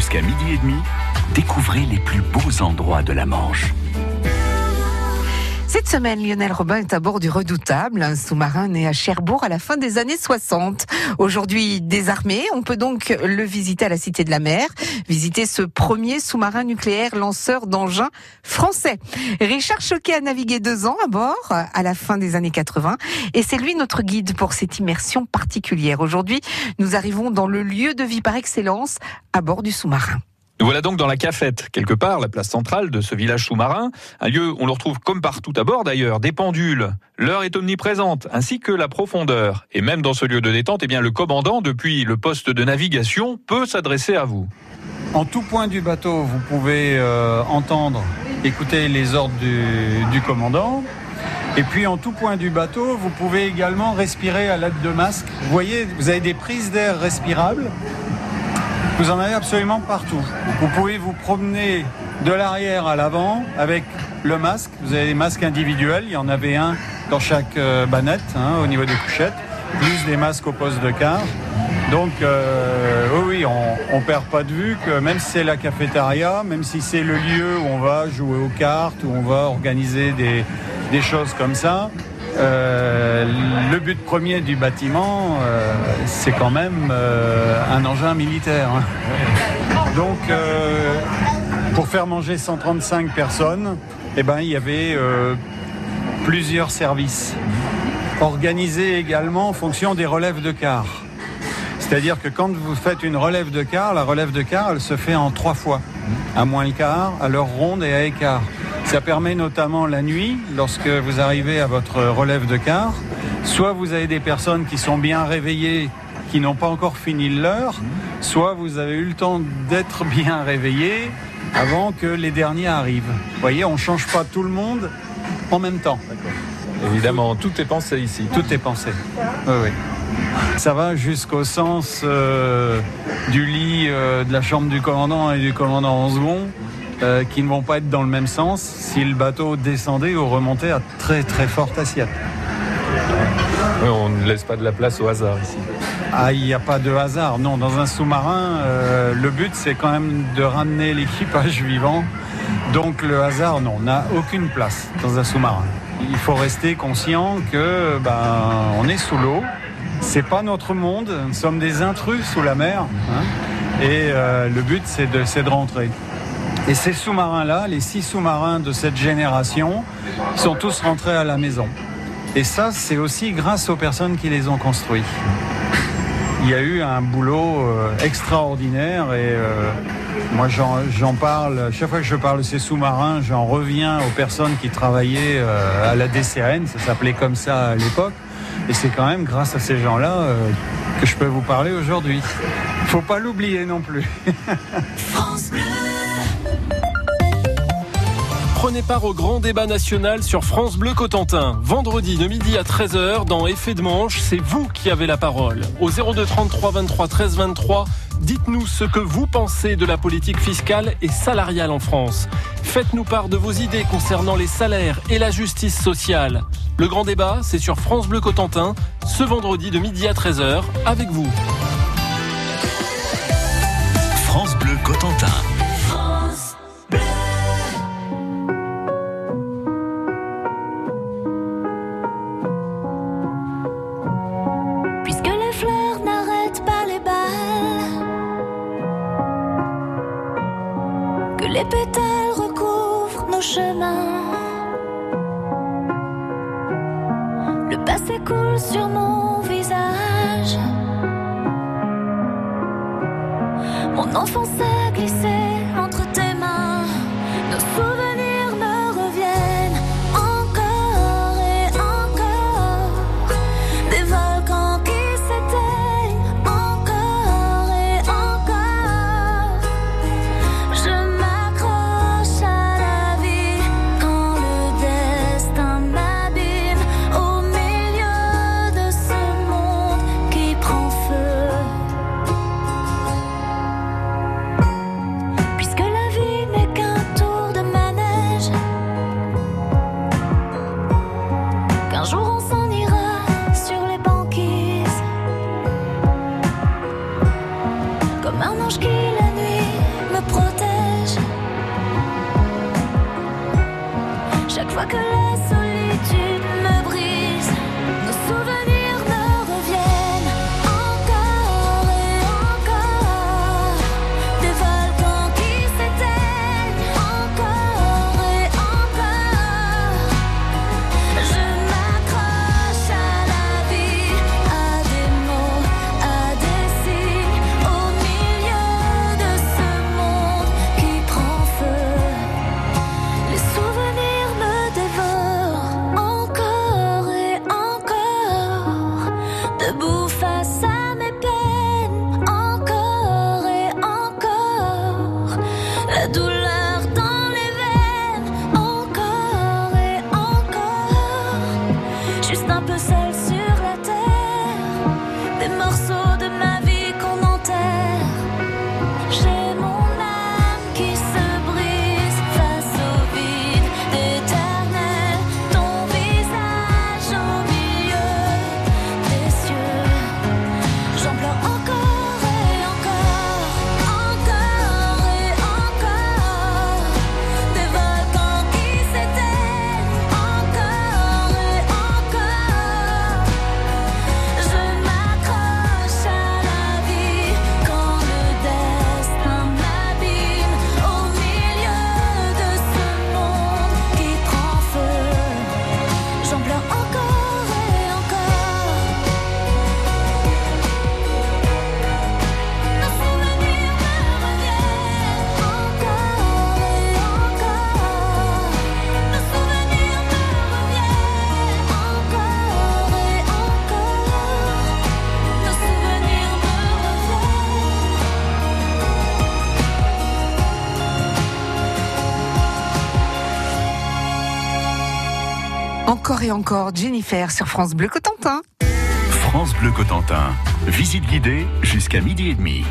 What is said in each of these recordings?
Jusqu'à midi et demi, découvrez les plus beaux endroits de la Manche. Cette semaine, Lionel Robin est à bord du Redoutable, un sous-marin né à Cherbourg à la fin des années 60. Aujourd'hui désarmé, on peut donc le visiter à la Cité de la Mer, visiter ce premier sous-marin nucléaire lanceur d'engins français. Richard Choquet a navigué deux ans à bord à la fin des années 80 et c'est lui notre guide pour cette immersion particulière. Aujourd'hui, nous arrivons dans le lieu de vie par excellence à bord du sous-marin. Nous voilà donc dans la cafette, quelque part, la place centrale de ce village sous-marin. Un lieu où on le retrouve comme partout à bord d'ailleurs, des pendules. L'heure est omniprésente, ainsi que la profondeur. Et même dans ce lieu de détente, eh bien, le commandant, depuis le poste de navigation, peut s'adresser à vous. En tout point du bateau, vous pouvez euh, entendre, écouter les ordres du, du commandant. Et puis en tout point du bateau, vous pouvez également respirer à l'aide de masques. Vous voyez, vous avez des prises d'air respirables vous en avez absolument partout. Vous pouvez vous promener de l'arrière à l'avant avec le masque. Vous avez des masques individuels. Il y en avait un dans chaque euh, banette hein, au niveau des couchettes, plus des masques au poste de quart. Donc euh, oui, on, ne perd pas de vue que même si c'est la cafétéria, même si c'est le lieu où on va jouer aux cartes, où on va organiser des, des choses comme ça, euh, le but premier du bâtiment, euh, c'est quand même euh, un engin militaire. Hein. Donc, pour faire manger 135 personnes, eh ben, il y avait plusieurs services organisés également en fonction des relèves de quart. C'est-à-dire que quand vous faites une relève de quart, la relève de quart, elle se fait en trois fois. À moins le quart, à l'heure ronde et à écart. Ça permet notamment la nuit, lorsque vous arrivez à votre relève de quart, soit vous avez des personnes qui sont bien réveillées, qui n'ont pas encore fini l'heure, soit vous avez eu le temps d'être bien réveillés avant que les derniers arrivent. Vous voyez, on ne change pas tout le monde en même temps. Évidemment, tout est pensé ici. Tout est pensé. Oui, oui. Ça va jusqu'au sens euh, du lit euh, de la chambre du commandant et du commandant en second. Euh, qui ne vont pas être dans le même sens si le bateau descendait ou remontait à très très forte assiette. on ne laisse pas de la place au hasard ici. Ah, il n'y a pas de hasard. Non, dans un sous-marin, euh, le but c'est quand même de ramener l'équipage vivant. Donc le hasard, non, n'a aucune place dans un sous-marin. Il faut rester conscient que ben, on est sous l'eau. C'est pas notre monde. Nous sommes des intrus sous la mer. Hein. et euh, le but c'est de, de rentrer. Et ces sous-marins-là, les six sous-marins de cette génération, sont tous rentrés à la maison. Et ça, c'est aussi grâce aux personnes qui les ont construits. Il y a eu un boulot euh, extraordinaire et euh, moi j'en parle, chaque fois que je parle de ces sous-marins, j'en reviens aux personnes qui travaillaient euh, à la DCN, ça s'appelait comme ça à l'époque. Et c'est quand même grâce à ces gens-là que je peux vous parler aujourd'hui. Faut pas l'oublier non plus. prenez part au grand débat national sur France Bleu Cotentin. Vendredi de midi à 13h dans Effet de manche, c'est vous qui avez la parole. Au 02 33 23 13 23, dites-nous ce que vous pensez de la politique fiscale et salariale en France. Faites-nous part de vos idées concernant les salaires et la justice sociale. Le grand débat, c'est sur France Bleu Cotentin, ce vendredi de midi à 13h, avec vous. les pétales recouvrent nos chemins. Le passé coule sur mon visage. Mon enfance a glissé. Sur Encore et encore, Jennifer sur France Bleu Cotentin. France Bleu Cotentin. Visite guidée jusqu'à midi et demi.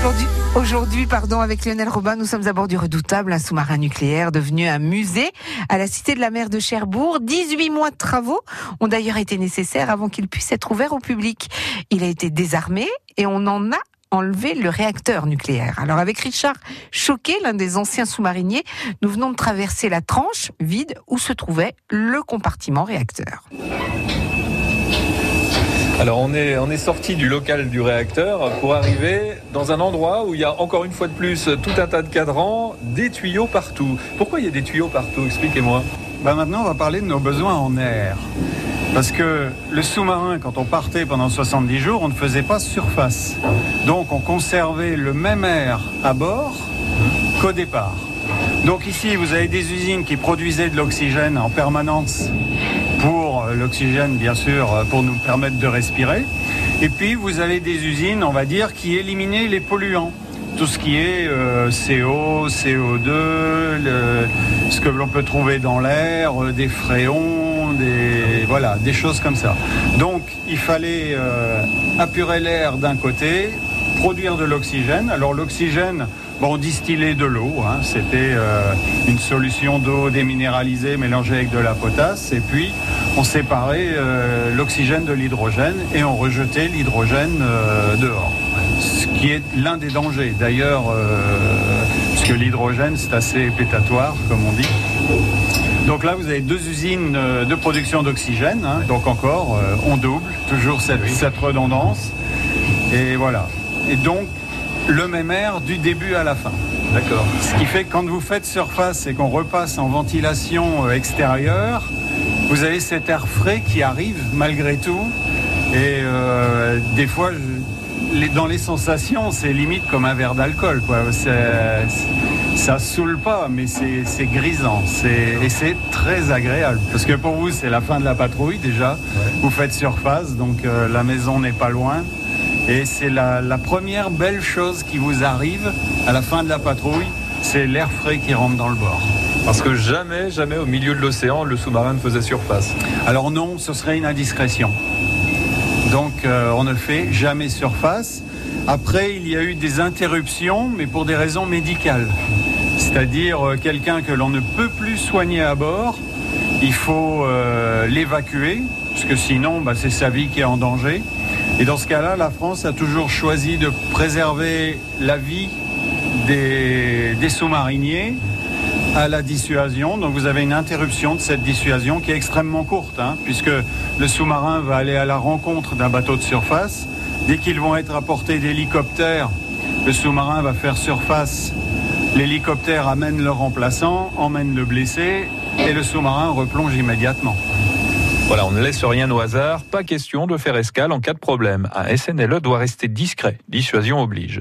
Aujourd'hui, aujourd'hui, pardon, avec Lionel Robin, nous sommes à bord du redoutable, un sous-marin nucléaire devenu un musée à la Cité de la Mer de Cherbourg. 18 mois de travaux ont d'ailleurs été nécessaires avant qu'il puisse être ouvert au public. Il a été désarmé et on en a enlevé le réacteur nucléaire. Alors avec Richard Choquet, l'un des anciens sous-mariniers, nous venons de traverser la tranche vide où se trouvait le compartiment réacteur. Alors on est, on est sorti du local du réacteur pour arriver dans un endroit où il y a encore une fois de plus tout un tas de cadrans, des tuyaux partout. Pourquoi il y a des tuyaux partout? Expliquez-moi. Bah maintenant, on va parler de nos besoins en air. Parce que le sous-marin, quand on partait pendant 70 jours, on ne faisait pas surface. Donc on conservait le même air à bord qu'au départ. Donc ici, vous avez des usines qui produisaient de l'oxygène en permanence pour euh, l'oxygène, bien sûr, euh, pour nous permettre de respirer. Et puis, vous avez des usines, on va dire, qui éliminaient les polluants. Tout ce qui est euh, CO, CO2, le- ce que l'on peut trouver dans l'air, des fréons, des, voilà, des choses comme ça. Donc, il fallait euh, apurer l'air d'un côté, produire de l'oxygène. Alors, l'oxygène, bon, on distillait de l'eau. hein. C'était euh, une solution d'eau déminéralisée mélangée avec de la potasse. Et puis, on séparait euh, l'oxygène de l'hydrogène et on rejetait l'hydrogène dehors. Ce qui est l'un des dangers. D'ailleurs, parce que l'hydrogène, c'est assez pétatoire, comme on dit. Donc là, vous avez deux usines euh, de production d'oxygène. hein. Donc encore, euh, on double, toujours cette, cette redondance. Et voilà. Et donc, le même air du début à la fin. D'accord. Ce qui fait que quand vous faites surface et qu'on repasse en ventilation euh, extérieure, vous avez cet air frais qui arrive malgré tout. Et euh, des fois, je- les- dans les sensations, c'est limite comme un verre d'alcool. quoi. C'est- Ça saoule pas, mais c'est grisant. Et c'est très agréable. Parce que pour vous, c'est la fin de la patrouille déjà. Vous faites surface, donc euh, la maison n'est pas loin. Et c'est la, la première belle chose qui vous arrive à la fin de la patrouille, c'est l'air frais qui rentre dans le bord. Parce que jamais, jamais au milieu de l'océan, le sous-marin ne faisait surface. Alors non, ce serait une indiscrétion. Donc euh, on ne fait jamais surface. Après, il y a eu des interruptions, mais pour des raisons médicales. C'est-à-dire euh, quelqu'un que l'on ne peut plus soigner à bord, il faut euh, l'évacuer, parce que sinon, bah, c'est sa vie qui est en danger. Et dans ce cas-là, la France a toujours choisi de préserver la vie des, sous-mariniers à la dissuasion. Donc vous avez une interruption de cette dissuasion qui est extrêmement courte, hein, puisque le sous-marin va aller à la rencontre d'un bateau de surface. Dès qu'ils vont être à portée d'hélicoptères, le sous-marin va faire surface. L'hélicoptère amène le remplaçant, emmène le blessé et le sous-marin replonge immédiatement. Voilà, on ne laisse rien au hasard. Pas question de faire escale en cas de problème. Un SNLE doit rester discret. Dissuasion oblige.